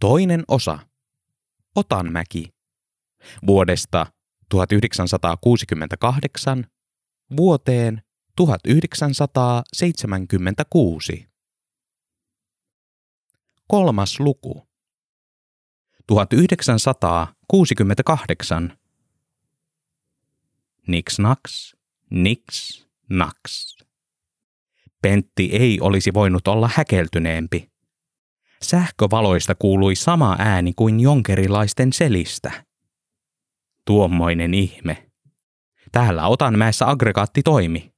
Toinen osa. Otanmäki. Vuodesta 1968 vuoteen 1976. Kolmas luku. 1968. Niks naks, niks naks. Pentti ei olisi voinut olla häkeltyneempi. Sähkövaloista kuului sama ääni kuin jonkerilaisten selistä. Tuommoinen ihme. Täällä Otanmäessä aggregaatti toimi.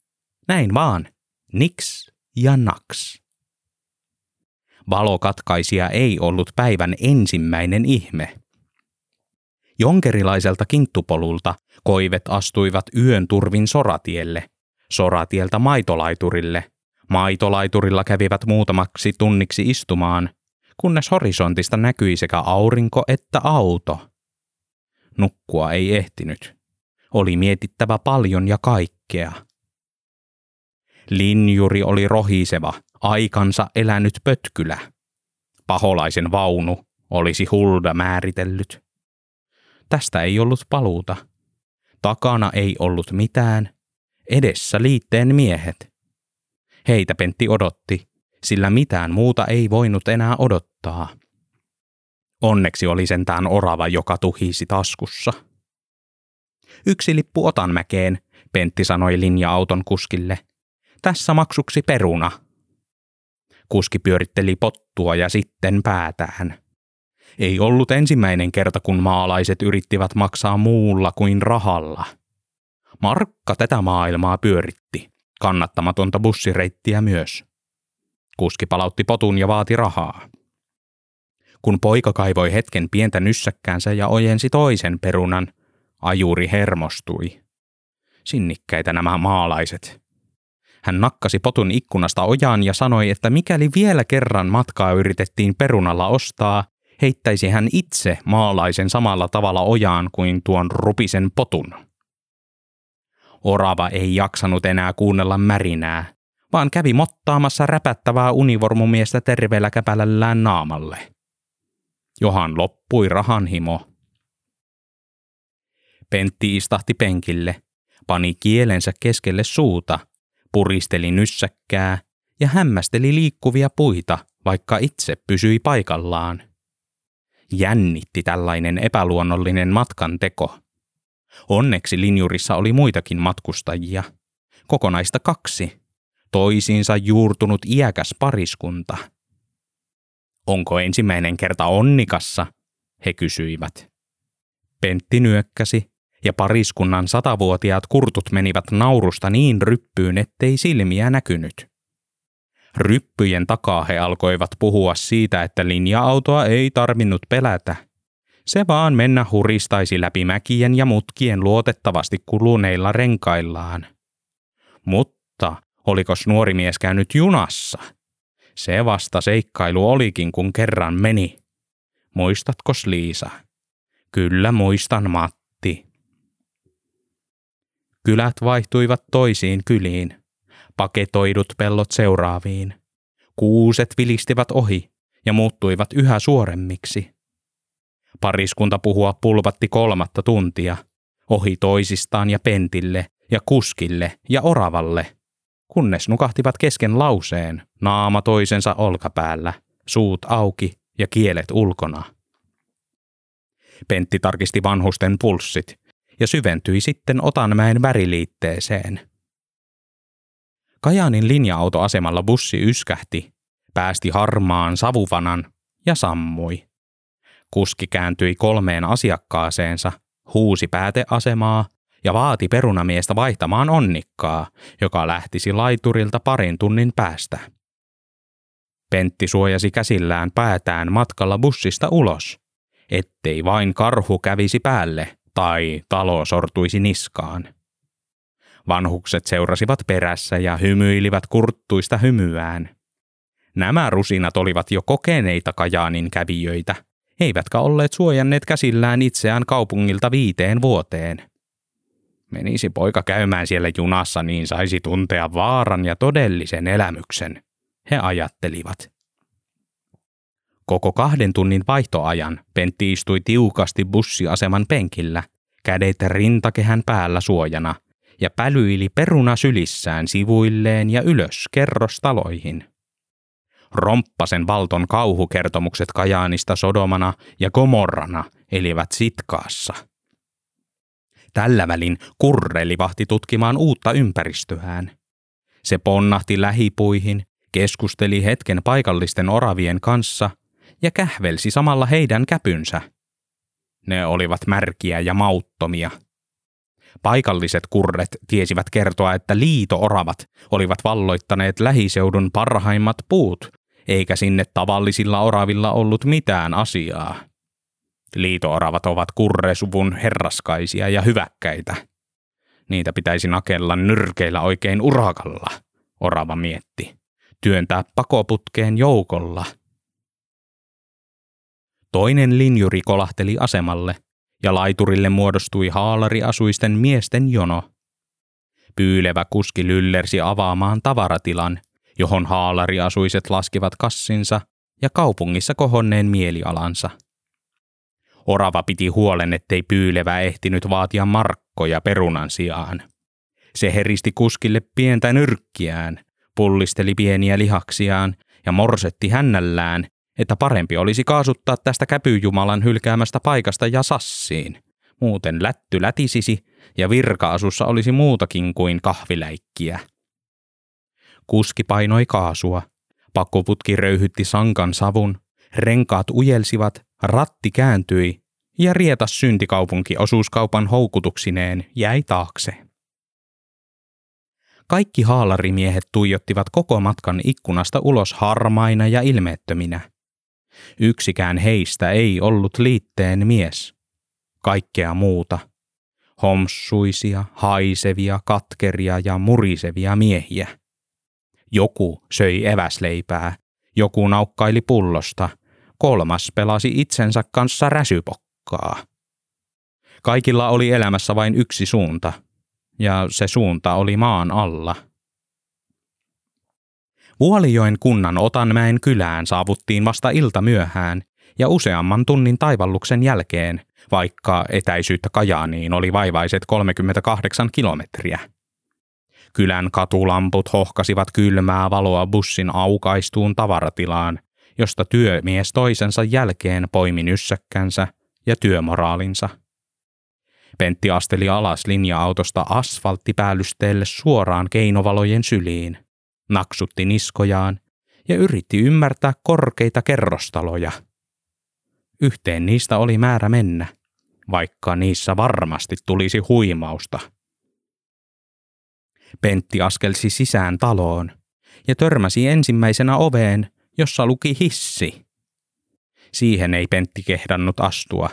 Näin vaan. Niks ja naks. Valokatkaisia ei ollut päivän ensimmäinen ihme. Jonkerilaiselta kinttupolulta koivet astuivat yön turvin soratielle, soratieltä maitolaiturille. Maitolaiturilla kävivät muutamaksi tunniksi istumaan, kunnes horisontista näkyi sekä aurinko että auto. Nukkua ei ehtinyt. Oli mietittävä paljon ja kaikkea. Linjuri oli rohiseva, aikansa elänyt pötkylä. Paholaisen vaunu olisi Hulda määritellyt. Tästä ei ollut paluuta. Takana ei ollut mitään. Edessä liitteen miehet. Heitä Pentti odotti, sillä mitään muuta ei voinut enää odottaa. Onneksi oli sentään orava, joka tuhisi taskussa. Yksi lippu Otanmäkeen, Pentti sanoi linja-auton kuskille. Tässä maksuksi peruna. Kuski pyöritteli pottua ja sitten päätään. Ei ollut ensimmäinen kerta, kun maalaiset yrittivät maksaa muulla kuin rahalla. Markka tätä maailmaa pyöritti, kannattamatonta bussireittiä myös. Kuski palautti potun ja vaati rahaa. Kun poika kaivoi hetken pientä nyssäkkäänsä ja ojensi toisen perunan, ajuri hermostui. Sinnikkäitä nämä maalaiset. Hän nakkasi potun ikkunasta ojaan ja sanoi, että mikäli vielä kerran matkaa yritettiin perunalla ostaa, heittäisi hän itse maalaisen samalla tavalla ojaan kuin tuon rupisen potun. Orava ei jaksanut enää kuunnella märinää, vaan kävi mottaamassa räpättävää univormumiestä terveellä käpälällään naamalle. Johan loppui rahanhimo. Pentti istahti penkille, pani kielensä keskelle suuta, puristeli nyssäkkää ja hämmästeli liikkuvia puita, vaikka itse pysyi paikallaan. Jännitti tällainen epäluonnollinen matkan teko. Onneksi linjurissa oli muitakin matkustajia. Kokonaista kaksi. Toisiinsa juurtunut iäkäs pariskunta – Onko ensimmäinen kerta onnikassa? He kysyivät. Pentti nyökkäsi, ja pariskunnan satavuotiaat kurtut menivät naurusta niin ryppyyn, ettei silmiä näkynyt. Ryppyjen takaa he alkoivat puhua siitä, että linja-autoa ei tarvinnut pelätä. Se vaan mennä huristaisi läpi mäkien ja mutkien luotettavasti kuluneilla renkaillaan. Mutta olikos nuori mies käynyt junassa – se vasta seikkailu olikin, kun kerran meni. Muistatko Liisa? Kyllä muistan Matti. Kylät vaihtuivat toisiin kyliin, paketoidut pellot seuraaviin. Kuuset vilistivät ohi ja muuttuivat yhä suoremmiksi. Pariskunta puhua pulvatti kolmatta tuntia, ohi toisistaan ja pentille ja kuskille ja oravalle – kunnes nukahtivat kesken lauseen, naama toisensa olkapäällä, suut auki ja kielet ulkona. Pentti tarkisti vanhusten pulssit ja syventyi sitten Otanmäen väriliitteeseen. Kajaanin linja-autoasemalla bussi yskähti, päästi harmaan savuvanan ja sammui. Kuski kääntyi kolmeen asiakkaaseensa, huusi pääteasemaa ja vaati perunamiestä vaihtamaan onnikkaa, joka lähtisi laiturilta parin tunnin päästä. Pentti suojasi käsillään päätään matkalla bussista ulos, ettei vain karhu kävisi päälle tai talo sortuisi niskaan. Vanhukset seurasivat perässä ja hymyilivät kurttuista hymyään. Nämä rusinat olivat jo kokeneita Kajaanin kävijöitä, eivätkä olleet suojanneet käsillään itseään kaupungilta viiteen vuoteen. Menisi poika käymään siellä junassa, niin saisi tuntea vaaran ja todellisen elämyksen, he ajattelivat. Koko kahden tunnin vaihtoajan Pentti istui tiukasti bussiaseman penkillä, kädet rintakehän päällä suojana, ja pälyili peruna sylissään sivuilleen ja ylös kerrostaloihin. Romppasen valton kauhukertomukset Kajaanista Sodomana ja Gomorrana elivät sitkaassa. Tällä välin Kurre livahti tutkimaan uutta ympäristöään. Se ponnahti lähipuihin, keskusteli hetken paikallisten oravien kanssa ja kähvelsi samalla heidän käpynsä. Ne olivat märkiä ja mauttomia. Paikalliset kurret tiesivät kertoa, että liito-oravat olivat valloittaneet lähiseudun parhaimmat puut, eikä sinne tavallisilla oravilla ollut mitään asiaa. Liito-oravat ovat kurresuvun herraskaisia ja hyväkkäitä. Niitä pitäisi nakella nyrkeillä oikein urakalla, orava mietti. Työntää pakoputkeen joukolla – Toinen linjuri kolahteli asemalle, ja laiturille muodostui haalariasuisten miesten jono. Pyylevä kuski lyllersi avaamaan tavaratilan, johon haalariasuiset laskivat kassinsa ja kaupungissa kohonneen mielialansa. Orava piti huolen, ettei pyylevä ehtinyt vaatia markkoja perunan sijaan. Se heristi kuskille pientä nyrkkiään, pullisteli pieniä lihaksiaan ja morsetti hännällään, että parempi olisi kaasuttaa tästä käpyjumalan hylkäämästä paikasta ja sassiin. Muuten lätty lätisisi ja virkaasussa olisi muutakin kuin kahviläikkiä. Kuski painoi kaasua. Pakkoputki röyhytti sankan savun, renkaat ujelsivat, ratti kääntyi ja rietas syntikaupunki osuuskaupan houkutuksineen jäi taakse. Kaikki haalarimiehet tuijottivat koko matkan ikkunasta ulos harmaina ja ilmeettöminä. Yksikään heistä ei ollut liitteen mies. Kaikkea muuta. Homssuisia, haisevia, katkeria ja murisevia miehiä. Joku söi eväsleipää, joku naukkaili pullosta, kolmas pelasi itsensä kanssa räsypokkaa. Kaikilla oli elämässä vain yksi suunta, ja se suunta oli maan alla – Vuolijoen kunnan Otanmäen kylään saavuttiin vasta ilta myöhään ja useamman tunnin taivalluksen jälkeen, vaikka etäisyyttä Kajaaniin oli vaivaiset 38 kilometriä. Kylän katulamput hohkasivat kylmää valoa bussin aukaistuun tavaratilaan, josta työmies toisensa jälkeen poimi nyssäkkänsä ja työmoraalinsa. Pentti asteli alas linja-autosta asfalttipäällysteelle suoraan keinovalojen syliin – naksutti niskojaan ja yritti ymmärtää korkeita kerrostaloja. Yhteen niistä oli määrä mennä, vaikka niissä varmasti tulisi huimausta. Pentti askelsi sisään taloon ja törmäsi ensimmäisenä oveen, jossa luki hissi. Siihen ei Pentti kehdannut astua,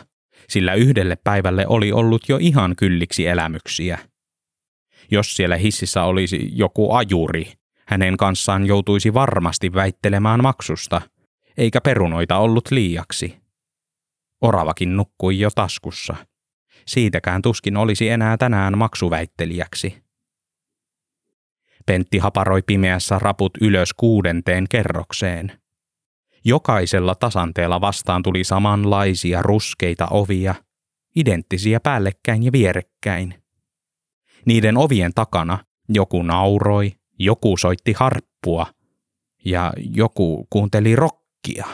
sillä yhdelle päivälle oli ollut jo ihan kylliksi elämyksiä. Jos siellä hississä olisi joku ajuri, hänen kanssaan joutuisi varmasti väittelemään maksusta, eikä perunoita ollut liiaksi. Oravakin nukkui jo taskussa. Siitäkään tuskin olisi enää tänään maksuväittelijäksi. Pentti haparoi pimeässä raput ylös kuudenteen kerrokseen. Jokaisella tasanteella vastaan tuli samanlaisia ruskeita ovia, identtisiä päällekkäin ja vierekkäin. Niiden ovien takana joku nauroi, joku soitti harppua ja joku kuunteli rokkia.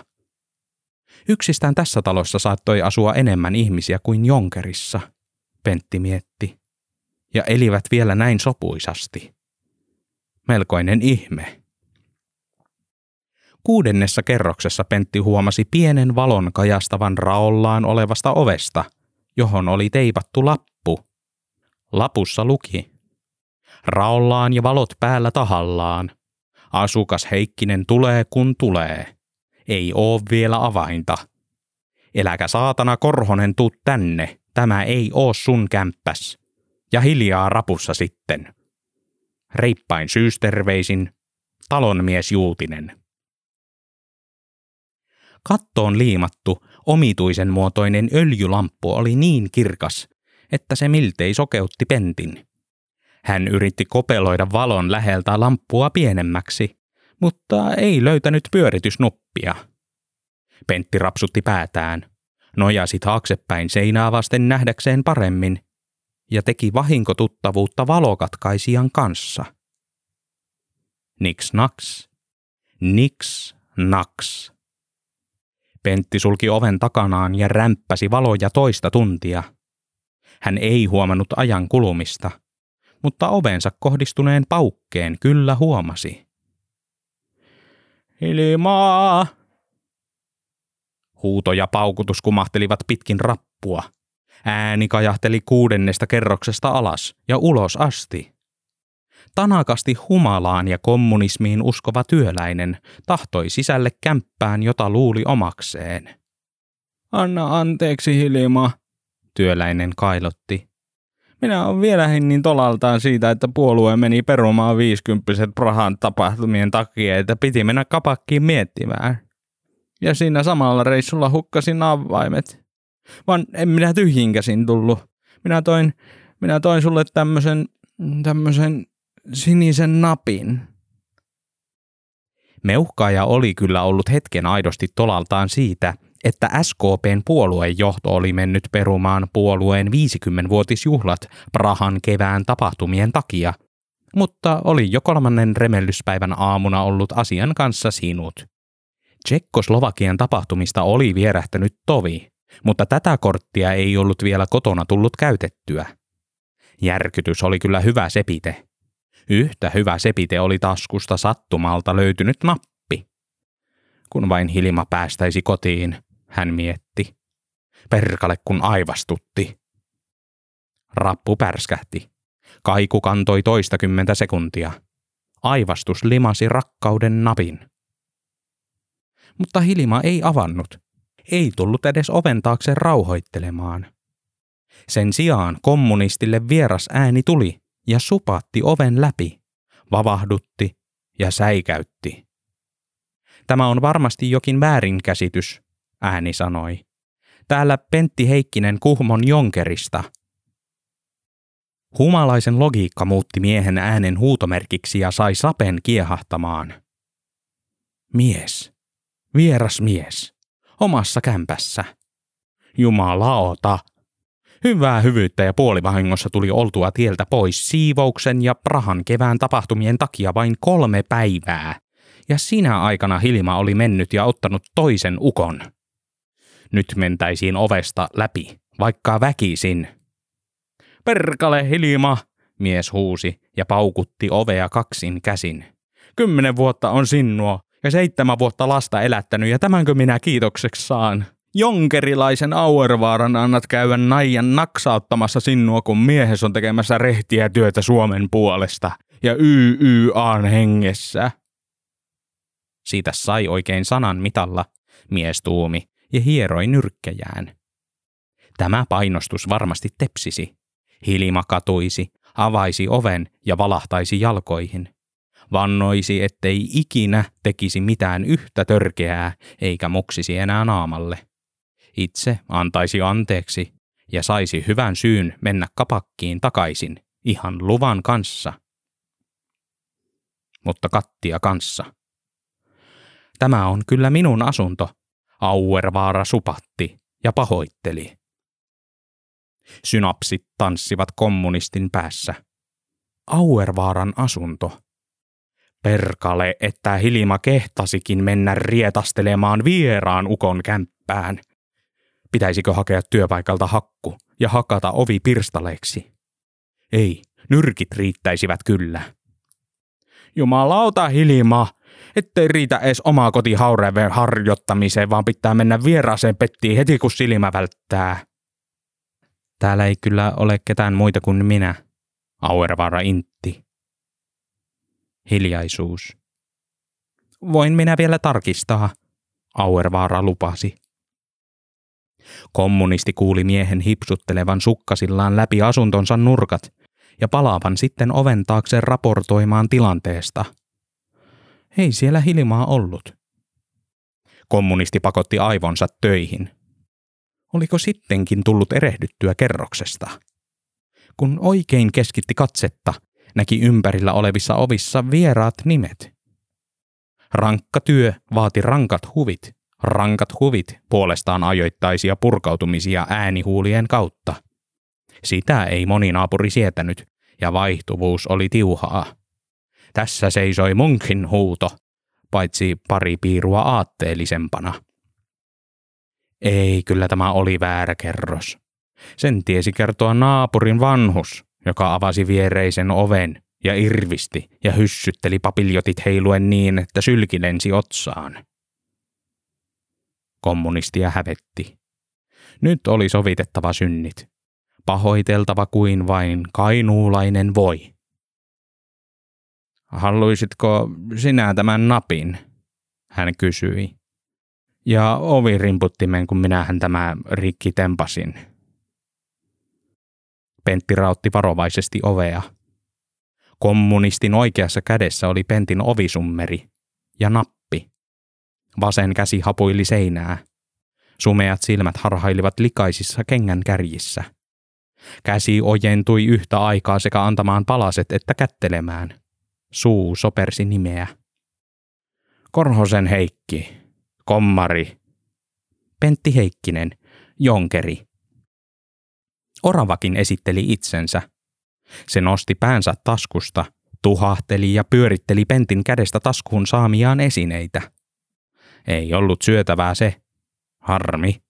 Yksistään tässä talossa saattoi asua enemmän ihmisiä kuin Jonkerissa, Pentti mietti, ja elivät vielä näin sopuisasti. Melkoinen ihme. Kuudennessa kerroksessa Pentti huomasi pienen valon kajastavan raollaan olevasta ovesta, johon oli teipattu lappu. Lapussa luki raollaan ja valot päällä tahallaan. Asukas Heikkinen tulee kun tulee. Ei oo vielä avainta. Eläkä saatana Korhonen tuu tänne, tämä ei oo sun kämppäs. Ja hiljaa rapussa sitten. Reippain syysterveisin, talonmies Juutinen. Kattoon liimattu, omituisen muotoinen öljylamppu oli niin kirkas, että se miltei sokeutti pentin. Hän yritti kopeloida valon läheltä lamppua pienemmäksi, mutta ei löytänyt pyöritysnuppia. Pentti rapsutti päätään, nojasi taaksepäin seinää vasten nähdäkseen paremmin ja teki vahinkotuttavuutta valokatkaisijan kanssa. Niks naks, niks naks. Pentti sulki oven takanaan ja rämppäsi valoja toista tuntia. Hän ei huomannut ajan kulumista, mutta ovensa kohdistuneen paukkeen kyllä huomasi. Hiljaa! Huuto ja paukutus kumahtelivat pitkin rappua. Ääni kajahteli kuudennesta kerroksesta alas ja ulos asti. Tanakasti humalaan ja kommunismiin uskova työläinen tahtoi sisälle kämppään, jota luuli omakseen. Anna anteeksi, Hilma, työläinen kailotti. Minä olen vielä niin tolaltaan siitä, että puolue meni perumaan viisikymppiset Prahan tapahtumien takia, että piti mennä kapakkiin miettimään. Ja siinä samalla reissulla hukkasin avaimet. Vaan en minä tyhjinkäsin tullut. Minä toin, minä toin sulle tämmöisen, tämmöisen sinisen napin. Meuhkaaja oli kyllä ollut hetken aidosti tolaltaan siitä, että SKPn puoluejohto oli mennyt perumaan puolueen 50-vuotisjuhlat Prahan kevään tapahtumien takia, mutta oli jo kolmannen remellyspäivän aamuna ollut asian kanssa sinut. Tsekkoslovakian tapahtumista oli vierähtänyt tovi, mutta tätä korttia ei ollut vielä kotona tullut käytettyä. Järkytys oli kyllä hyvä sepite. Yhtä hyvä sepite oli taskusta sattumalta löytynyt nappi. Kun vain Hilma päästäisi kotiin, hän mietti. Perkale kun aivastutti. Rappu pärskähti. Kaiku kantoi toistakymmentä sekuntia. Aivastus limasi rakkauden napin. Mutta Hilma ei avannut. Ei tullut edes oven taakse rauhoittelemaan. Sen sijaan kommunistille vieras ääni tuli ja supatti oven läpi, vavahdutti ja säikäytti. Tämä on varmasti jokin väärinkäsitys, ääni sanoi. Täällä Pentti Heikkinen Kuhmon Jonkerista. Humalaisen logiikka muutti miehen äänen huutomerkiksi ja sai sapen kiehahtamaan. Mies. Vieras mies. Omassa kämpässä. Jumalaota. Hyvää hyvyyttä ja puolivahingossa tuli oltua tieltä pois siivouksen ja Prahan kevään tapahtumien takia vain kolme päivää. Ja sinä aikana Hilma oli mennyt ja ottanut toisen ukon. Nyt mentäisiin ovesta läpi, vaikka väkisin. Perkale Hilma, mies huusi ja paukutti ovea kaksin käsin. Kymmenen vuotta on sinua ja seitsemän vuotta lasta elättänyt ja tämänkö minä kiitokseksi saan? Jonkerilaisen Auervaaran annat käydä naijan naksauttamassa sinua, kun miehes on tekemässä rehtiä työtä Suomen puolesta ja YYAn hengessä. Siitä sai oikein sanan mitalla, mies tuumi, ja hieroi nyrkkejään. Tämä painostus varmasti tepsisi. Hilma katuisi, avaisi oven ja valahtaisi jalkoihin. Vannoisi, ettei ikinä tekisi mitään yhtä törkeää eikä muksisi enää naamalle. Itse antaisi anteeksi ja saisi hyvän syyn mennä kapakkiin takaisin ihan luvan kanssa. Mutta kattia kanssa. Tämä on kyllä minun asunto, Auervaara supatti ja pahoitteli. Synapsit tanssivat kommunistin päässä. Auervaaran asunto. Perkale, että Hilma kehtasikin mennä rietastelemaan vieraan ukon kämppään. Pitäisikö hakea työpaikalta hakku ja hakata ovi pirstaleeksi? Ei, nyrkit riittäisivät kyllä. Jumalauta Hilma, ettei riitä edes omaa kotihaureen harjoittamiseen, vaan pitää mennä vieraaseen pettiin heti kun silmä välttää. Täällä ei kyllä ole ketään muita kuin minä, Auervaara intti. Hiljaisuus. Voin minä vielä tarkistaa, Auervaara lupasi. Kommunisti kuuli miehen hipsuttelevan sukkasillaan läpi asuntonsa nurkat ja palaavan sitten oven taakse raportoimaan tilanteesta – ei siellä Hilmaa ollut. Kommunisti pakotti aivonsa töihin. Oliko sittenkin tullut erehdyttyä kerroksesta? Kun oikein keskitti katsetta, näki ympärillä olevissa ovissa vieraat nimet. Rankka työ vaati rankat huvit, Rankat huvit puolestaan ajoittaisia purkautumisia äänihuulien kautta. Sitä ei moni naapuri sietänyt, ja vaihtuvuus oli tiuhaa. Tässä seisoi munkin huuto, paitsi pari piirua aatteellisempana. Ei, kyllä tämä oli väärä kerros. Sen tiesi kertoa naapurin vanhus, joka avasi viereisen oven ja irvisti ja hyssytteli papiljotit heiluen niin, että sylki lensi otsaan. Kommunistia hävetti. Nyt oli sovitettava synnit. Pahoiteltava kuin vain kainuulainen voi. Haluaisitko sinä tämän napin? Hän kysyi. Ja ovirinputtimen, kun minähän tämä rikki tempasin. Pentti rautti varovaisesti ovea. Kommunistin oikeassa kädessä oli Pentin ovisummeri ja nappi. Vasen käsi hapuili seinää. Sumeat silmät harhailivat likaisissa kengän kärjissä. Käsi ojentui yhtä aikaa sekä antamaan palaset että kättelemään. Suu sopersi nimeä. Korhosen Heikki, Kommari, Pentti Heikkinen, Jonkeri. Oravakin esitteli itsensä. Se nosti päänsä taskusta, tuhahteli ja pyöritteli Pentin kädestä taskuun saamiaan esineitä. Ei ollut syötävää se. Harmi.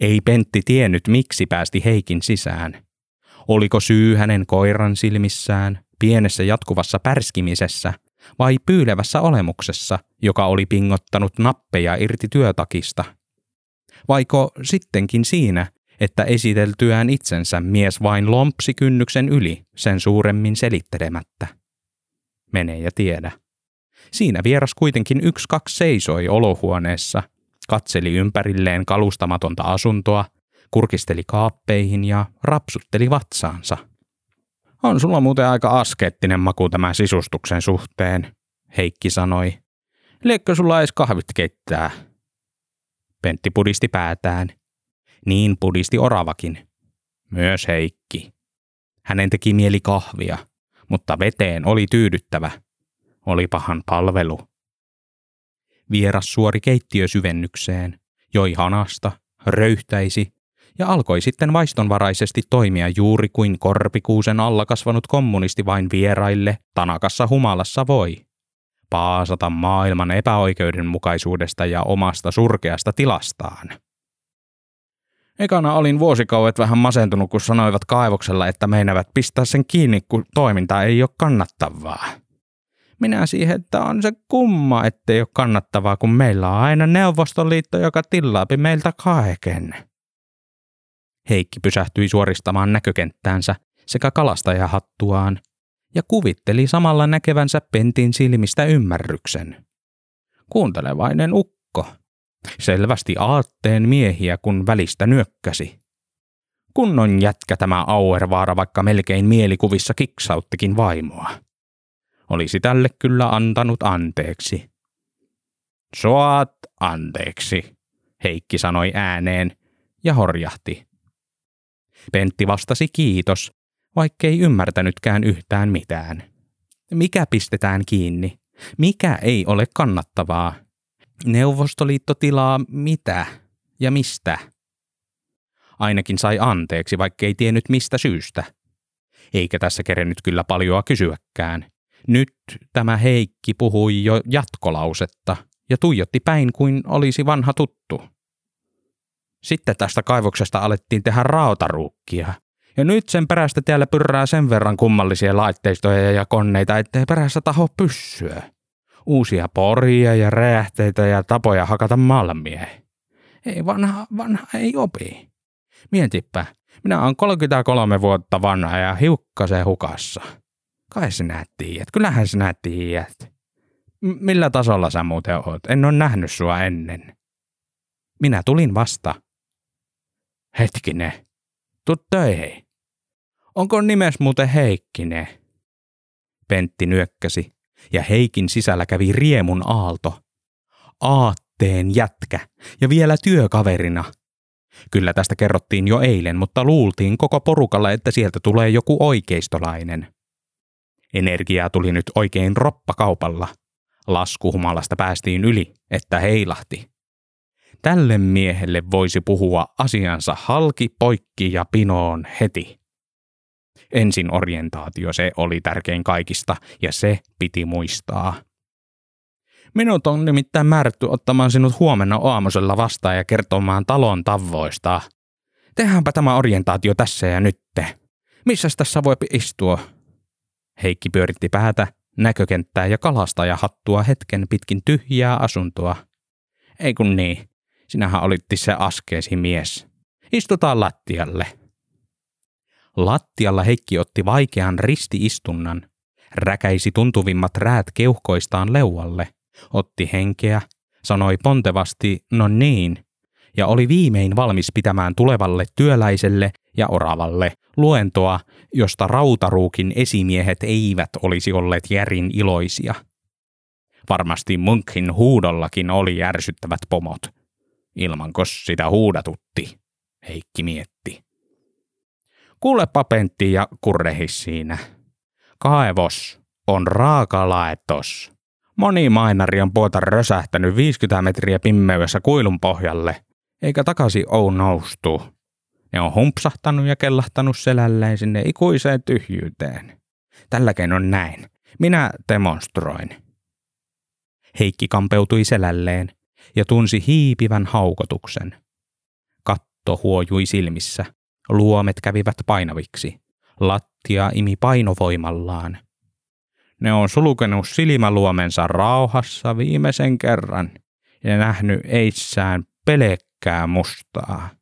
Ei Pentti tiennyt, miksi päästi Heikin sisään. Oliko syy hänen koiran silmissään, pienessä jatkuvassa pärskimisessä vai pyylevässä olemuksessa, joka oli pingottanut nappeja irti työtakista? Vaiko sittenkin siinä, että esiteltyään itsensä mies vain lompsi kynnyksen yli sen suuremmin selittelemättä? Mene ja tiedä. Siinä vieras kuitenkin yksi kaksi seisoi olohuoneessa, katseli ympärilleen kalustamatonta asuntoa kurkisteli kaappeihin ja rapsutteli vatsaansa. On sulla muuten aika askeettinen maku tämän sisustuksen suhteen, Heikki sanoi. Liekkö sulla edes kahvit keittää? Pentti pudisti päätään. Niin pudisti oravakin. Myös Heikki. Hänen teki mieli kahvia, mutta veteen oli tyydyttävä. Oli pahan palvelu. Vieras suori keittiösyvennykseen, joi hanasta, röyhtäisi ja alkoi sitten vaistonvaraisesti toimia juuri kuin korpikuusen alla kasvanut kommunisti vain vieraille tanakassa humalassa voi. Paasata maailman epäoikeudenmukaisuudesta ja omasta surkeasta tilastaan. Ekana olin vuosikauet vähän masentunut, kun sanoivat kaivoksella, että meinävät pistää sen kiinni, kun toiminta ei ole kannattavaa. Minä siihen, että on se kumma, ettei ole kannattavaa, kun meillä on aina Neuvostoliitto, joka tillaapi meiltä kaiken. Heikki pysähtyi suoristamaan näkökenttäänsä sekä kalastajahattuaan ja kuvitteli samalla näkevänsä Pentin silmistä ymmärryksen. Kuuntelevainen ukko. Selvästi aatteen miehiä, kun välistä nyökkäsi. Kunnon jätkä tämä Auervaara, vaikka melkein mielikuvissa kiksauttikin vaimoa. Olisi tälle kyllä antanut anteeksi. Soat anteeksi, Heikki sanoi ääneen ja horjahti. Pentti vastasi kiitos, vaikkei ymmärtänytkään yhtään mitään. Mikä pistetään kiinni? Mikä ei ole kannattavaa? Neuvostoliitto tilaa mitä ja mistä? Ainakin sai anteeksi, vaikkei tiennyt mistä syystä. Eikä tässä kerennyt kyllä paljoa kysyäkään. Nyt tämä Heikki puhui jo jatkolausetta ja tuijotti päin kuin olisi vanha tuttu. Sitten tästä kaivoksesta alettiin tehdä rautaruukkia. Ja nyt sen perästä täällä pyrrää sen verran kummallisia laitteistoja ja koneita, ettei perässä taho pyssyä. Uusia poria ja räjähteitä ja tapoja hakata malmia. Ei vanha, vanha ei opi. Mietipä, minä olen 33 vuotta vanha ja hiukkasen hukassa. Kai sinä tiedät, kyllähän sinä tiedät. M- millä tasolla sä muuten oot? En ole nähnyt sua ennen. Minä tulin vasta. Hetkinen. Tuu töihin. Onko nimes muuten Heikkinen? Pentti nyökkäsi, ja Heikin sisällä kävi riemun aalto. Aatteen jätkä, ja vielä työkaverina. Kyllä tästä kerrottiin jo eilen, mutta luultiin koko porukalla, että sieltä tulee joku oikeistolainen. Energiaa tuli nyt oikein roppakaupalla. Laskuhumalasta päästiin yli, että heilahti. Tälle miehelle voisi puhua asiansa halki, poikki ja pinoon heti. Ensin orientaatio se oli tärkein kaikista, ja se piti muistaa. Minut on nimittäin määrätty ottamaan sinut huomenna aamusella vastaan ja kertomaan talon tavoista. Tehdäänpä tämä orientaatio tässä ja nytte. Missäs tässä voi istua? Heikki pyöritti päätä, näkökenttää ja kalastajahattua hetken pitkin tyhjää asuntoa. Ei kun niin, sinähän olitti se askeesi mies. Istutaan lattialle. Lattialla Heikki otti vaikean ristiistunnan, räkäisi tuntuvimmat räät keuhkoistaan leualle, otti henkeä, sanoi pontevasti no niin, ja oli viimein valmis pitämään tulevalle työläiselle ja oravalle luentoa, josta rautaruukin esimiehet eivät olisi olleet järin iloisia. Varmasti Munkin huudollakin oli järsyttävät pomot. Ilmanko sitä huudatutti, Heikki mietti. Kuulepa Pentti ja kurrehis siinä. Kaivos on raakalaetos. Moni mainari on puolta rösähtänyt 50 metriä pimmeydessä kuilun pohjalle, eikä takaisin ou noustu. Ne on humpsahtanut ja kellahtanut selälleen sinne ikuiseen tyhjyyteen. Tälläkin on näin. Minä demonstroin. Heikki kampeutui selälleen ja tunsi hiipivän haukotuksen. Katto huojui silmissä. Luomet kävivät painaviksi. Lattia imi painovoimallaan. Ne on sulkenut silmäluomensa rauhassa viimeisen kerran ja nähnyt eissään pelekkää mustaa.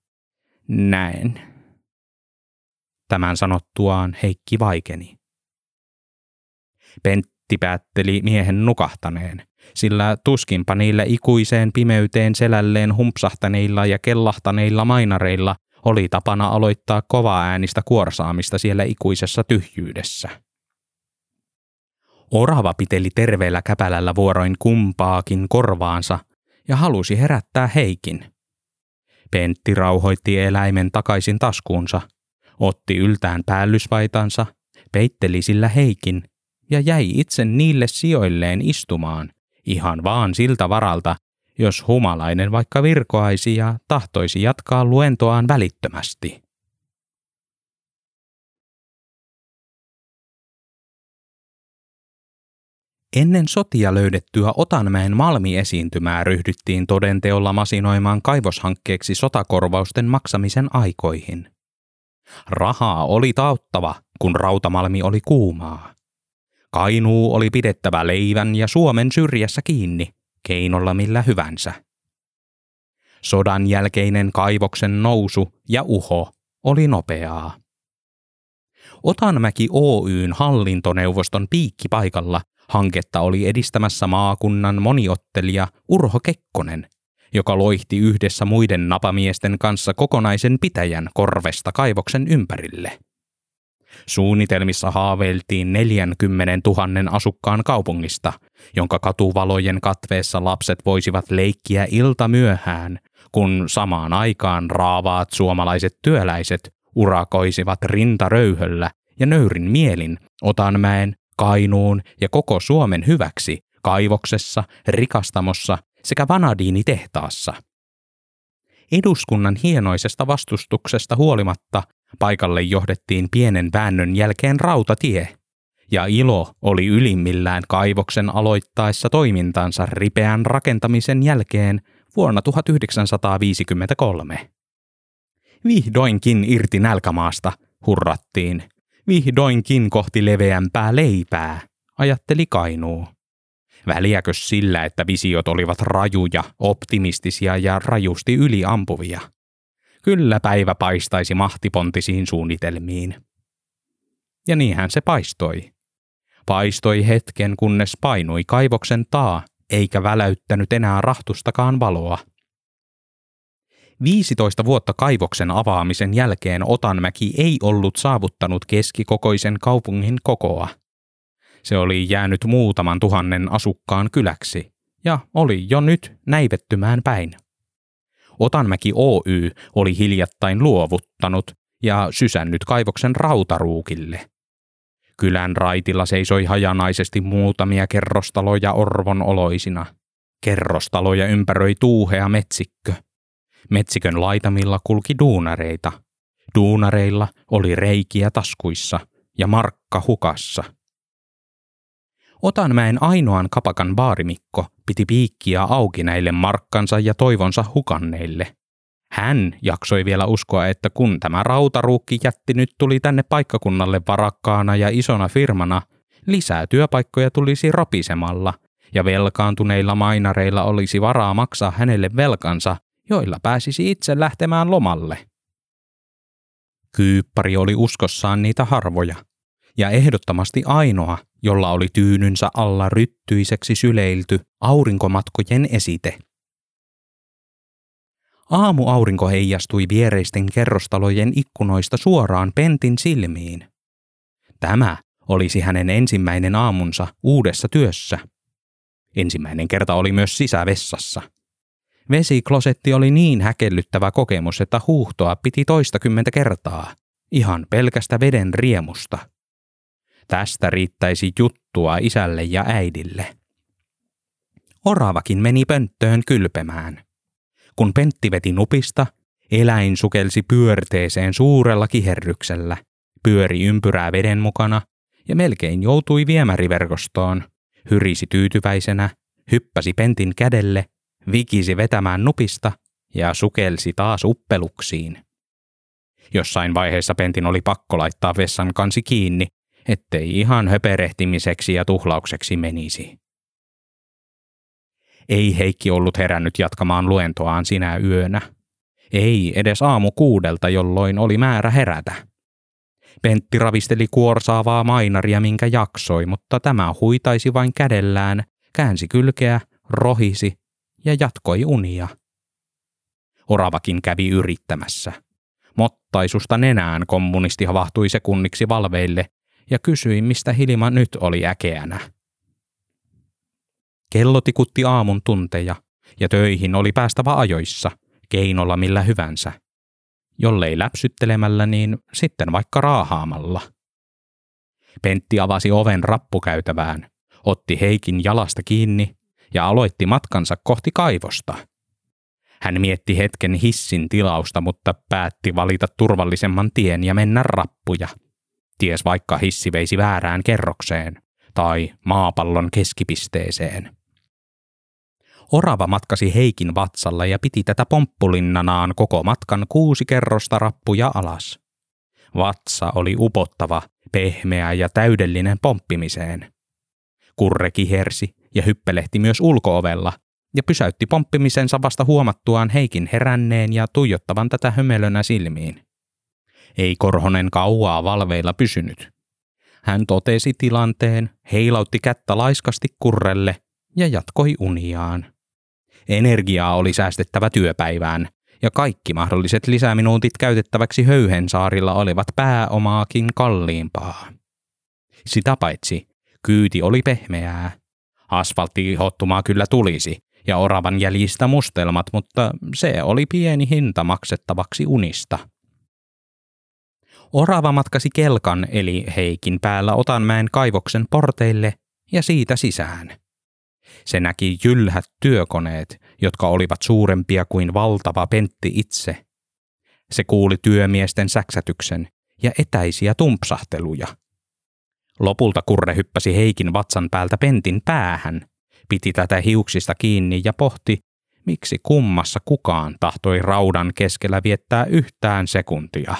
Näin. Tämän sanottuaan Heikki vaikeni. Pentti päätteli miehen nukahtaneen, sillä tuskinpa niillä ikuiseen pimeyteen selälleen humpsahtaneilla ja kellahtaneilla mainareilla oli tapana aloittaa kovaa äänistä kuorsaamista siellä ikuisessa tyhjyydessä. Orava piteli terveellä käpälällä vuoroin kumpaakin korvaansa ja halusi herättää Heikin. Pentti rauhoitti eläimen takaisin taskuunsa, otti yltään päällysvaitansa, peitteli sillä Heikin ja jäi itse niille sijoilleen istumaan, ihan vaan siltä varalta, jos humalainen vaikka virkoaisi ja tahtoisi jatkaa luentoaan välittömästi. Ennen sotia löydettyä Otanmäen Malmi-esiintymää ryhdyttiin todenteolla masinoimaan kaivoshankkeeksi sotakorvausten maksamisen aikoihin. Rahaa oli tauttava, kun rautamalmi oli kuumaa. Kainuu oli pidettävä leivän ja Suomen syrjässä kiinni, keinolla millä hyvänsä. Sodan jälkeinen kaivoksen nousu ja uho oli nopeaa. Otanmäki Oyn hallintoneuvoston piikkipaikalla hanketta oli edistämässä maakunnan moniottelija Urho Kekkonen, joka loihti yhdessä muiden napamiesten kanssa kokonaisen pitäjän korvesta kaivoksen ympärille. Suunnitelmissa haaveiltiin 40 000 asukkaan kaupungista, jonka katuvalojen katveessa lapset voisivat leikkiä ilta myöhään, kun samaan aikaan raavaat suomalaiset työläiset urakoisivat rintaröyhöllä ja nöyrin mielin Otanmäen, Kainuun ja koko Suomen hyväksi kaivoksessa, rikastamossa sekä vanadiinitehtaassa. Eduskunnan hienoisesta vastustuksesta huolimatta paikalle johdettiin pienen väännön jälkeen rautatie, ja ilo oli ylimmillään kaivoksen aloittaessa toimintansa ripeän rakentamisen jälkeen vuonna 1953. Vihdoinkin irti nälkämaasta, hurrattiin. Vihdoinkin kohti leveämpää leipää, ajatteli Kainuu. Väliäkös sillä, että visiot olivat rajuja, optimistisia ja rajusti yliampuvia? Kyllä päivä paistaisi mahtipontisiin suunnitelmiin. Ja niinhän se paistoi. Paistoi hetken, kunnes painui kaivoksen taa, eikä väläyttänyt enää rahtustakaan valoa. 15 vuotta kaivoksen avaamisen jälkeen Otanmäki ei ollut saavuttanut keskikokoisen kaupungin kokoa. Se oli jäänyt muutaman tuhannen asukkaan kyläksi ja oli jo nyt näivettymään päin. Otanmäki Oy oli hiljattain luovuttanut ja sysännyt kaivoksen rautaruukille. Kylän raitilla seisoi hajanaisesti muutamia kerrostaloja orvon oloisina. Kerrostaloja ympäröi tuuhea metsikkö. Metsikön laitamilla kulki duunareita. Duunareilla oli reikiä taskuissa ja markka hukassa. Otanmäen ainoan kapakan baarimikko piti piikkiä auki näille markkansa ja toivonsa hukanneille. Hän jaksoi vielä uskoa, että kun tämä rautaruukki jätti nyt tuli tänne paikkakunnalle varakkaana ja isona firmana, lisää työpaikkoja tulisi ropisemalla ja velkaantuneilla mainareilla olisi varaa maksaa hänelle velkansa, joilla pääsisi itse lähtemään lomalle. Kyyppari oli uskossaan niitä harvoja, ja ehdottomasti ainoa, jolla oli tyynynsä alla ryttyiseksi syleilty aurinkomatkojen esite. Aamuaurinko heijastui viereisten kerrostalojen ikkunoista suoraan Pentin silmiin. Tämä olisi hänen ensimmäinen aamunsa uudessa työssä. Ensimmäinen kerta oli myös sisävessassa. Vesiklosetti oli niin häkellyttävä kokemus, että huuhtoa piti toistakymmentä kertaa, ihan pelkästä veden riemusta. Tästä riittäisi juttua isälle ja äidille. Oravakin meni pönttöön kylpemään. Kun Pentti veti nupista, eläin sukelsi pyörteeseen suurella kiherryksellä, pyöri ympyrää veden mukana ja melkein joutui viemäriverkostoon, hyrisi tyytyväisenä, hyppäsi Pentin kädelle, vikisi vetämään nupista ja sukelsi taas uppeluksiin. Jossain vaiheessa Pentin oli pakko laittaa vessan kansi kiinni, ettei ihan höperehtimiseksi ja tuhlaukseksi menisi. Ei Heikki ollut herännyt jatkamaan luentoaan sinä yönä. Ei edes aamu kuudelta, jolloin oli määrä herätä. Pentti ravisteli kuorsaavaa mainaria, minkä jaksoi, mutta tämä huitaisi vain kädellään, käänsi kylkeä, rohisi ja jatkoi unia. Oravakin kävi yrittämässä. Mottaisusta nenään kommunisti havahtui sekunniksi valveille ja kysyi, mistä Hilma nyt oli äkeänä. Kello tikutti aamun tunteja, ja töihin oli päästävä ajoissa, keinolla millä hyvänsä. Jollei läpsyttelemällä, niin sitten vaikka raahaamalla. Pentti avasi oven rappukäytävään, otti Heikin jalasta kiinni ja aloitti matkansa kohti kaivosta. Hän mietti hetken hissin tilausta, mutta päätti valita turvallisemman tien ja mennä rappuja. Ties vaikka hissi veisi väärään kerrokseen tai maapallon keskipisteeseen. Orava matkasi Heikin vatsalla ja piti tätä pomppulinnanaan koko matkan kuusi kerrosta rappuja alas. Vatsa oli upottava, pehmeä ja täydellinen pomppimiseen. Kurre kihersi ja hyppelehti myös ulkoovella ja pysäytti pomppimisensa vasta huomattuaan Heikin heränneen ja tuijottavan tätä hömelönä silmiin. Ei Korhonen kauaa valveilla pysynyt. Hän totesi tilanteen, heilautti kättä laiskasti kurrelle ja jatkoi uniaan. Energiaa oli säästettävä työpäivään, ja kaikki mahdolliset lisäminuutit käytettäväksi Höyhensaarilla olivat pääomaakin kalliimpaa. Sitä paitsi kyyti oli pehmeää. Asfalttihottumaa kyllä tulisi, ja oravan jäljistä mustelmat, mutta se oli pieni hinta maksettavaksi unista. Orava matkasi kelkan eli Heikin päällä Otanmäen kaivoksen porteille ja siitä sisään. Se näki jylhät työkoneet, jotka olivat suurempia kuin valtava pentti itse. Se kuuli työmiesten säksätyksen ja etäisiä tumpsahteluja. Lopulta Kurre hyppäsi Heikin vatsan päältä pentin päähän, piti tätä hiuksista kiinni ja pohti, miksi kummassa kukaan tahtoi raudan keskellä viettää yhtään sekuntia.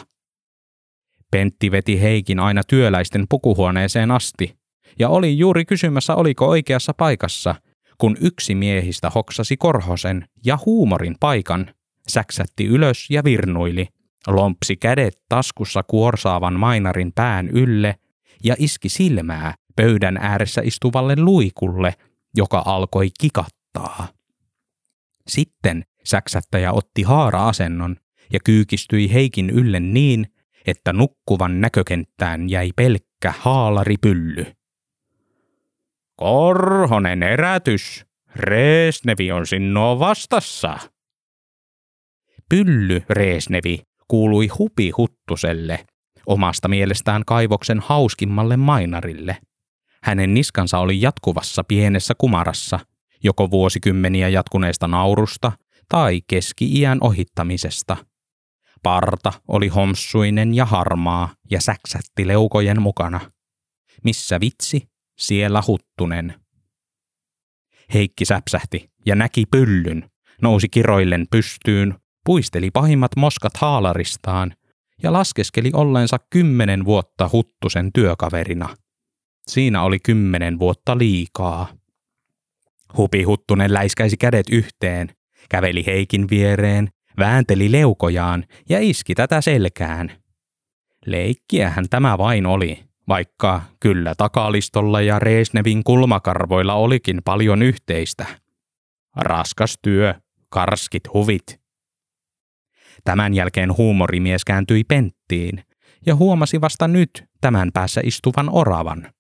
Pentti veti Heikin aina työläisten pukuhuoneeseen asti, ja oli juuri kysymässä, oliko oikeassa paikassa, kun yksi miehistä hoksasi korhosen ja huumorin paikan, säksätti ylös ja virnuili, lompsi kädet taskussa kuorsaavan mainarin pään ylle ja iski silmää pöydän ääressä istuvalle luikulle, joka alkoi kikattaa. Sitten säksättäjä otti haara-asennon ja kyykistyi Heikin ylle niin, että nukkuvan näkökenttään jäi pelkkä haalaripylly. Korhonen erätys. Reesnevi on sinua vastassa. Pylly Reesnevi kuului hupi Huttuselle, omasta mielestään kaivoksen hauskimmalle mainarille. Hänen niskansa oli jatkuvassa pienessä kumarassa, joko vuosikymmeniä jatkuneesta naurusta tai keski-iän ohittamisesta. Parta oli homssuinen ja harmaa ja säksätti leukojen mukana. Missä vitsi, siellä huttunen. Heikki säpsähti ja näki pyllyn, nousi kiroillen pystyyn, puisteli pahimmat moskat haalaristaan ja laskeskeli olleensa kymmenen vuotta huttusen työkaverina. Siinä oli kymmenen vuotta liikaa. Hupi Huttunen läiskäisi kädet yhteen, käveli Heikin viereen, väänteli leukojaan ja iski tätä selkään. Leikkiähän tämä vain oli, vaikka kyllä takalistolla ja Reesnevin kulmakarvoilla olikin paljon yhteistä. Raskas työ, karskit huvit. Tämän jälkeen huumorimies kääntyi penttiin ja huomasi vasta nyt tämän päässä istuvan oravan.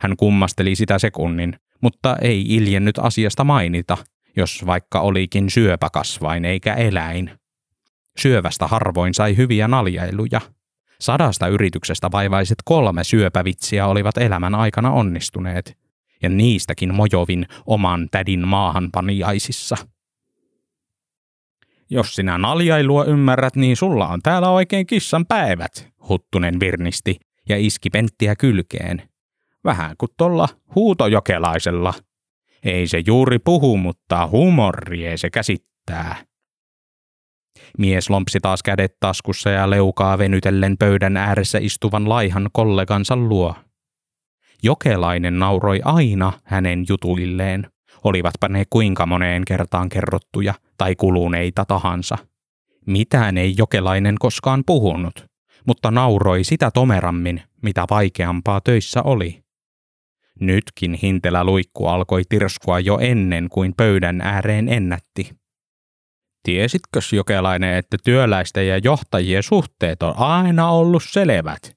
Hän kummasteli sitä sekunnin, mutta ei iljennyt asiasta mainita, jos vaikka olikin syöpäkasvain eikä eläin. Syövästä harvoin sai hyviä naljailuja. Sadasta yrityksestä vaivaiset kolme syöpävitsiä olivat elämän aikana onnistuneet, ja niistäkin mojovin oman tädin maahanpaniaisissa. Jos sinä naljailua ymmärrät, niin sulla on täällä oikein kissan päivät, Huttunen virnisti ja iski penttiä kylkeen. Vähän kuin tuolla huutojokelaisella. Ei se juuri puhu, mutta humoria se käsittää. Mies lompsi taas kädet taskussa ja leukaa venytellen pöydän ääressä istuvan laihan kollegansa luo. Jokelainen nauroi aina hänen jutuilleen, olivatpa ne kuinka moneen kertaan kerrottuja tai kuluneita tahansa. Mitään ei jokelainen koskaan puhunut, mutta nauroi sitä tomerammin, mitä vaikeampaa töissä oli. Nytkin hintelä luikku alkoi tirskua jo ennen kuin pöydän ääreen ennätti. Tiesitkös jokelainen, että työläisten ja johtajien suhteet on aina ollut selvät?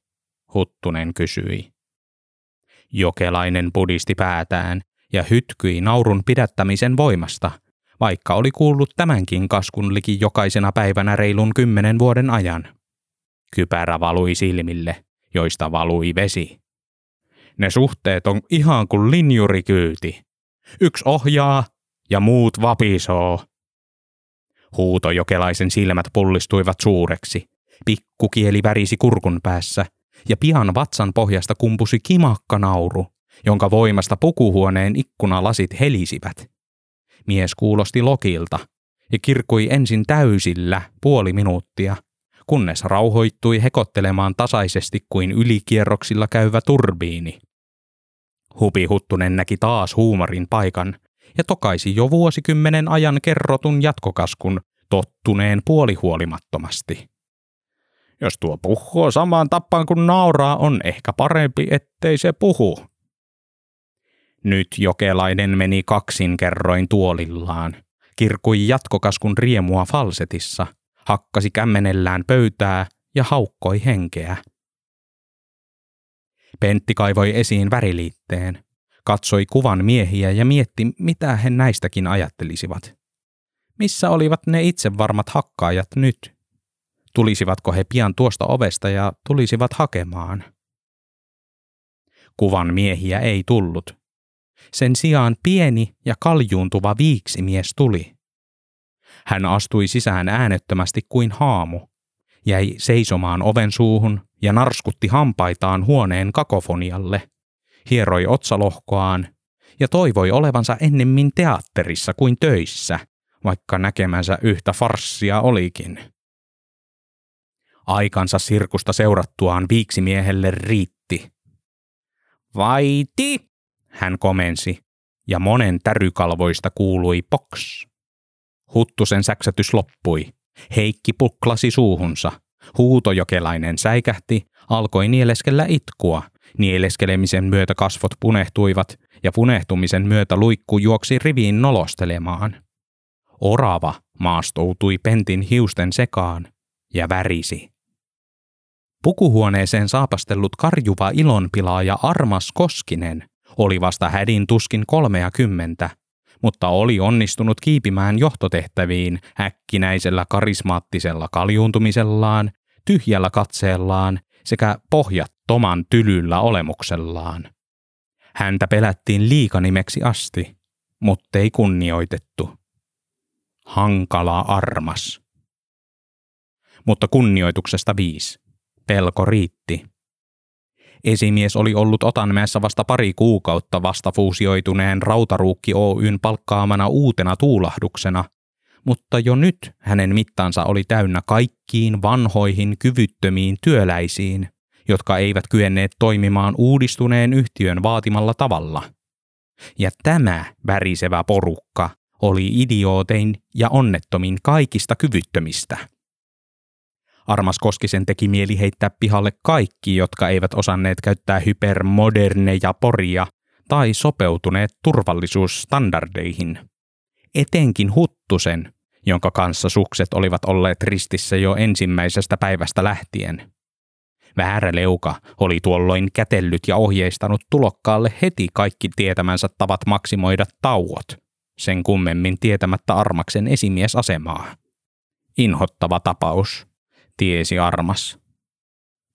Huttunen kysyi. Jokelainen pudisti päätään ja hytkyi naurun pidättämisen voimasta, vaikka oli kuullut tämänkin kaskun liki jokaisena päivänä reilun kymmenen vuoden ajan. Kypärä valui silmille, joista valui vesi. Ne suhteet on ihan kuin linjurikyyti. Yksi ohjaa ja muut vapisoo. Huutojokelaisen silmät pullistuivat suureksi. Pikkukieli värisi kurkun päässä ja pian vatsan pohjasta kumpusi kimakka nauru, jonka voimasta pukuhuoneen ikkunalasit helisivät. Mies kuulosti lokilta ja kirkui ensin täysillä puoli minuuttia, kunnes rauhoittui hekottelemaan tasaisesti kuin ylikierroksilla käyvä turbiini. Hupi Huttunen näki taas huumorin paikan ja tokaisi jo vuosikymmenen ajan kerrotun jatkokaskun tottuneen puolihuolimattomasti. Jos tuo puhuu samaan tappaan kuin nauraa, on ehkä parempi, ettei se puhu. Nyt jokelainen meni kaksin kerroin tuolillaan, kirkui jatkokaskun riemua falsetissa, hakkasi kämmenellään pöytää ja haukkoi henkeä. Pentti kaivoi esiin väriliitteen, katsoi kuvan miehiä ja mietti, mitä he näistäkin ajattelisivat. Missä olivat ne itsevarmat hakkaajat nyt? Tulisivatko he pian tuosta ovesta ja tulisivat hakemaan? Kuvan miehiä ei tullut. Sen sijaan pieni ja kaljuuntuva viiksimies tuli. Hän astui sisään äänettömästi kuin haamu, jäi seisomaan oven suuhun ja narskutti hampaitaan huoneen kakofonialle, hieroi otsalohkoaan ja toivoi olevansa ennemmin teatterissa kuin töissä, vaikka näkemänsä yhtä farssia olikin. Aikansa sirkusta seurattuaan viiksimiehelle riitti. Vaiti, hän komensi, ja monen tärykalvoista kuului poks. Huttusen säksätys loppui. Heikki puklasi suuhunsa. Huutojokelainen säikähti, alkoi nieleskellä itkua. Nieleskelemisen myötä kasvot punehtuivat ja punehtumisen myötä luikku juoksi riviin nolostelemaan. Orava maastoutui pentin hiusten sekaan ja värisi. Pukuhuoneeseen saapastellut karjuva ilonpilaaja Armas Koskinen oli vasta hädin tuskin kolmea kymmentä, mutta oli onnistunut kiipimään johtotehtäviin äkkinäisellä karismaattisella kaljuuntumisellaan, tyhjällä katseellaan sekä pohjattoman tylyllä olemuksellaan. Häntä pelättiin liikanimeksi asti, mutta ei kunnioitettu. Hankala armas. Mutta kunnioituksesta viisi. Pelko riitti. Esimies oli ollut Otanmäessä vasta pari kuukautta vasta fuusioituneen Rautaruukki Oyn palkkaamana uutena tuulahduksena, mutta jo nyt hänen mittansa oli täynnä kaikkiin vanhoihin kyvyttömiin työläisiin, jotka eivät kyenneet toimimaan uudistuneen yhtiön vaatimalla tavalla. Ja tämä värisevä porukka oli idiootein ja onnettomin kaikista kyvyttömistä. Armas Koskisen teki mieli heittää pihalle kaikki, jotka eivät osanneet käyttää hypermoderneja poria tai sopeutuneet turvallisuusstandardeihin. Etenkin Huttusen, jonka kanssa sukset olivat olleet ristissä jo ensimmäisestä päivästä lähtien. Väärä leuka oli tuolloin kätellyt ja ohjeistanut tulokkaalle heti kaikki tietämänsä tavat maksimoida tauot, sen kummemmin tietämättä Armaksen esimiesasemaa. Inhottava tapaus, tiesi Armas.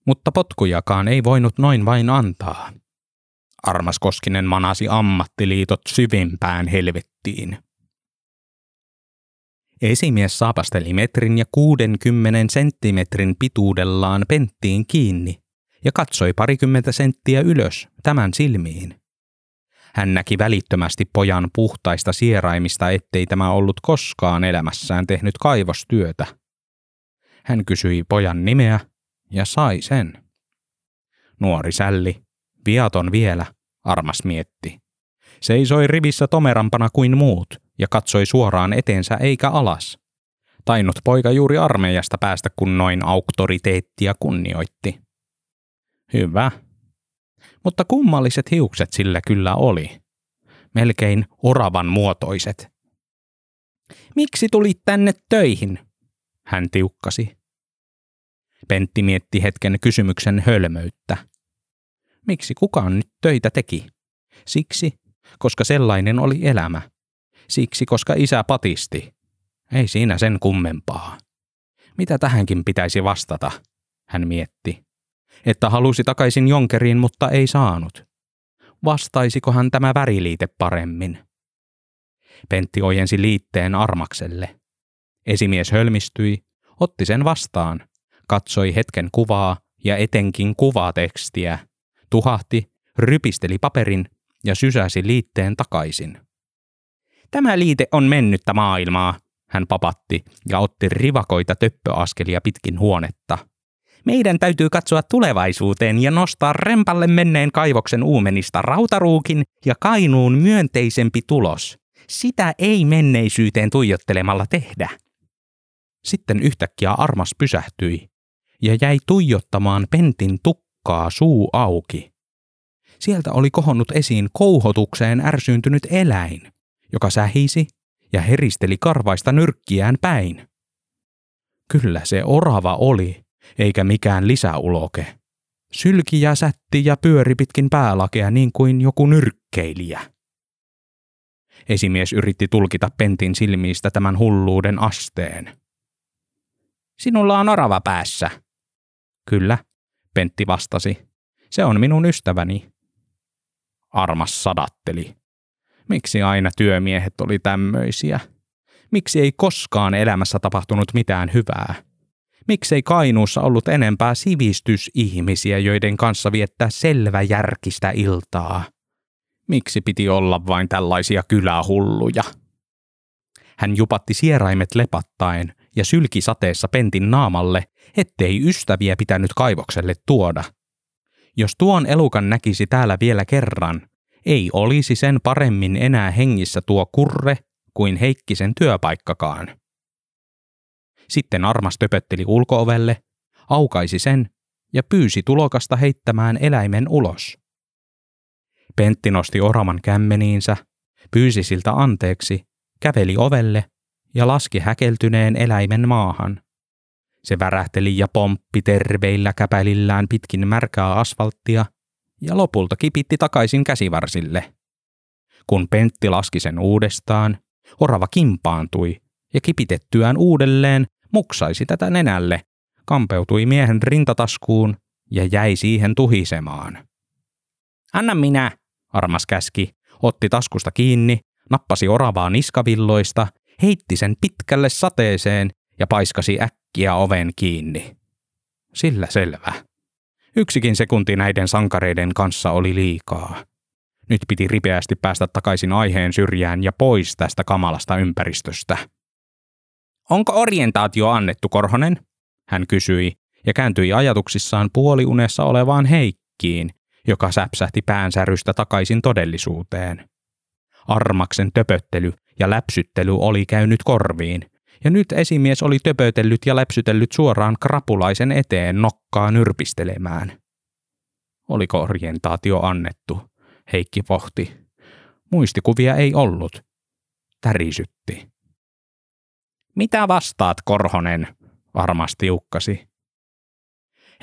Mutta potkujakaan ei voinut noin vain antaa. Armas Koskinen manasi ammattiliitot syvimpään helvettiin. Esimies saapasteli metrin ja 60 senttimetrin pituudellaan penttiin kiinni ja katsoi parikymmentä senttiä ylös tämän silmiin. Hän näki välittömästi pojan puhtaista sieraimista, ettei tämä ollut koskaan elämässään tehnyt kaivostyötä. Hän kysyi pojan nimeä ja sai sen. Nuori sälli, viaton vielä, armas mietti. Seisoi rivissä tomerampana kuin muut ja katsoi suoraan eteensä eikä alas. Tainnut poika juuri armeijasta päästä kun noin auktoriteettia kunnioitti. Hyvä. Mutta kummalliset hiukset sillä kyllä oli. Melkein oravan muotoiset. Miksi tulit tänne töihin? Hän tiukkasi. Pentti mietti hetken kysymyksen hölmöyttä. Miksi kukaan nyt töitä teki? Siksi, koska sellainen oli elämä. Siksi, koska isä patisti. Ei siinä sen kummempaa. Mitä tähänkin pitäisi vastata, hän mietti. Että halusi takaisin Jonkeriin, mutta ei saanut. Vastaisikohan tämä väriliite paremmin? Pentti ojensi liitteen Armakselle. Esimies hölmistyi, otti sen vastaan, katsoi hetken kuvaa ja etenkin kuvatekstiä, tuhahti, rypisteli paperin ja sysäsi liitteen takaisin. Tämä liite on mennyttä maailmaa, hän papatti ja otti rivakoita töppöaskelia pitkin huonetta. Meidän täytyy katsoa tulevaisuuteen ja nostaa rempalle menneen kaivoksen uumenista rautaruukin ja kainuun myönteisempi tulos. Sitä ei menneisyyteen tuijottelemalla tehdä. Sitten yhtäkkiä armas pysähtyi ja jäi tuijottamaan pentin tukkaa suu auki. Sieltä oli kohonnut esiin kouhotukseen ärsyyntynyt eläin, joka sähisi ja heristeli karvaista nyrkkiään päin. Kyllä se orava oli, eikä mikään lisäuloke. Sylki ja sätti ja pyöri pitkin päälakea niin kuin joku nyrkkeilijä. Esimies yritti tulkita Pentin silmiistä tämän hulluuden asteen. Sinulla on orava päässä. Kyllä, Pentti vastasi. Se on minun ystäväni. Armas sadatteli. Miksi aina työmiehet oli tämmöisiä? Miksi ei koskaan elämässä tapahtunut mitään hyvää? Miksei Kainuussa ollut enempää sivistysihmisiä, joiden kanssa viettää selvä järkistä iltaa? Miksi piti olla vain tällaisia kylähulluja? Hän jupatti sieraimet lepattaen ja sylki sateessa pentin naamalle, ettei ystäviä pitänyt kaivokselle tuoda. Jos tuon elukan näkisi täällä vielä kerran, ei olisi sen paremmin enää hengissä tuo kurre kuin Heikkisen työpaikkakaan. Sitten armas töpötteli ulkoovelle, aukaisi sen ja pyysi tulokasta heittämään eläimen ulos. Pentti nosti oraman kämmeniinsä, pyysi siltä anteeksi, käveli ovelle ja laski häkeltyneen eläimen maahan. Se värähteli ja pomppi terveillä käpälillään pitkin märkää asfalttia ja lopulta kipitti takaisin käsivarsille. Kun Pentti laski sen uudestaan, orava kimpaantui ja kipitettyään uudelleen muksaisi tätä nenälle, kampeutui miehen rintataskuun ja jäi siihen tuhisemaan. Anna minä, armas käski, otti taskusta kiinni, nappasi oravaa niskavilloista, heitti sen pitkälle sateeseen ja paiskasi äkkiä oven kiinni. Sillä selvä. Yksikin sekunti näiden sankareiden kanssa oli liikaa. Nyt piti ripeästi päästä takaisin aiheen syrjään ja pois tästä kamalasta ympäristöstä. Onko orientaatio annettu, Korhonen? Hän kysyi ja kääntyi ajatuksissaan puoliunessa olevaan Heikkiin, joka säpsähti päänsärystä takaisin todellisuuteen. Armaksen töpöttely ja läpsyttely oli käynyt korviin, ja nyt esimies oli töpötellyt ja läpsytellyt suoraan krapulaisen eteen nokkaa nyrpistelemään. Oliko orientaatio annettu? Heikki pohti. Muistikuvia ei ollut. Tärisytti. Mitä vastaat, Korhonen? varmasti ukkasi.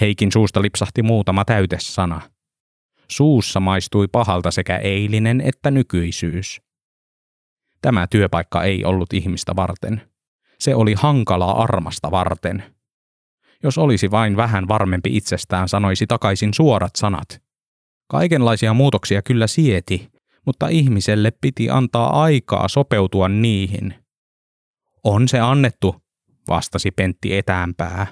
Heikin suusta lipsahti muutama täytesana. Suussa maistui pahalta sekä eilinen että nykyisyys. Tämä työpaikka ei ollut ihmistä varten. Se oli hankalaa armasta varten. Jos olisi vain vähän varmempi itsestään, sanoisi takaisin suorat sanat. Kaikenlaisia muutoksia kyllä sieti, mutta ihmiselle piti antaa aikaa sopeutua niihin. On se annettu, vastasi Pentti etäämpää.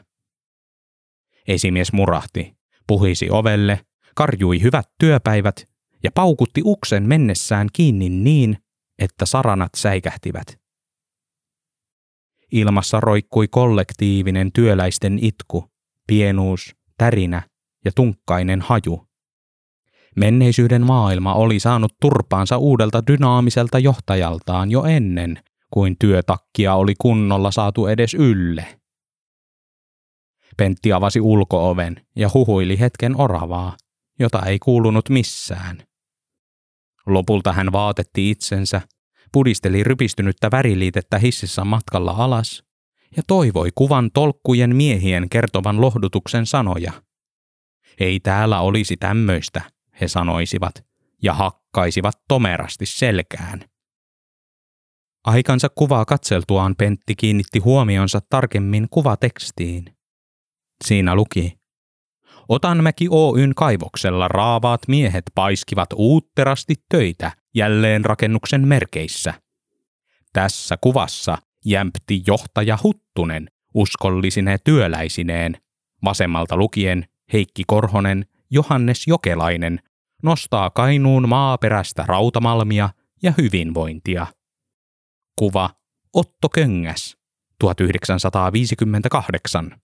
Esimies murahti, puhisi ovelle, karjui hyvät työpäivät ja paukutti uksen mennessään kiinni niin, että saranat säikähtivät. Ilmassa roikkui kollektiivinen työläisten itku, pienuus, tärinä ja tunkkainen haju. Menneisyyden maailma oli saanut turpaansa uudelta dynaamiselta johtajaltaan jo ennen kuin työtakkia oli kunnolla saatu edes ylle. Pentti avasi ulkooven ja huhuili hetken oravaa, jota ei kuulunut missään. Lopulta hän vaatetti itsensä, pudisteli rypistynyttä väriliitettä hississä matkalla alas ja toivoi kuvan tolkkujen miehien kertovan lohdutuksen sanoja. Ei täällä olisi tämmöistä, he sanoisivat, ja hakkaisivat tomerasti selkään. Aikansa kuvaa katseltuaan Pentti kiinnitti huomionsa tarkemmin kuvatekstiin. Siinä luki. Otanmäki Oyn kaivoksella raavaat miehet paiskivat uutterasti töitä jälleen rakennuksen merkeissä. Tässä kuvassa jämpti johtaja Huttunen uskollisine työläisineen, vasemmalta lukien Heikki Korhonen, Johannes Jokelainen, nostaa Kainuun maaperästä rautamalmia ja hyvinvointia. Kuva Otto Köngäs, 1958.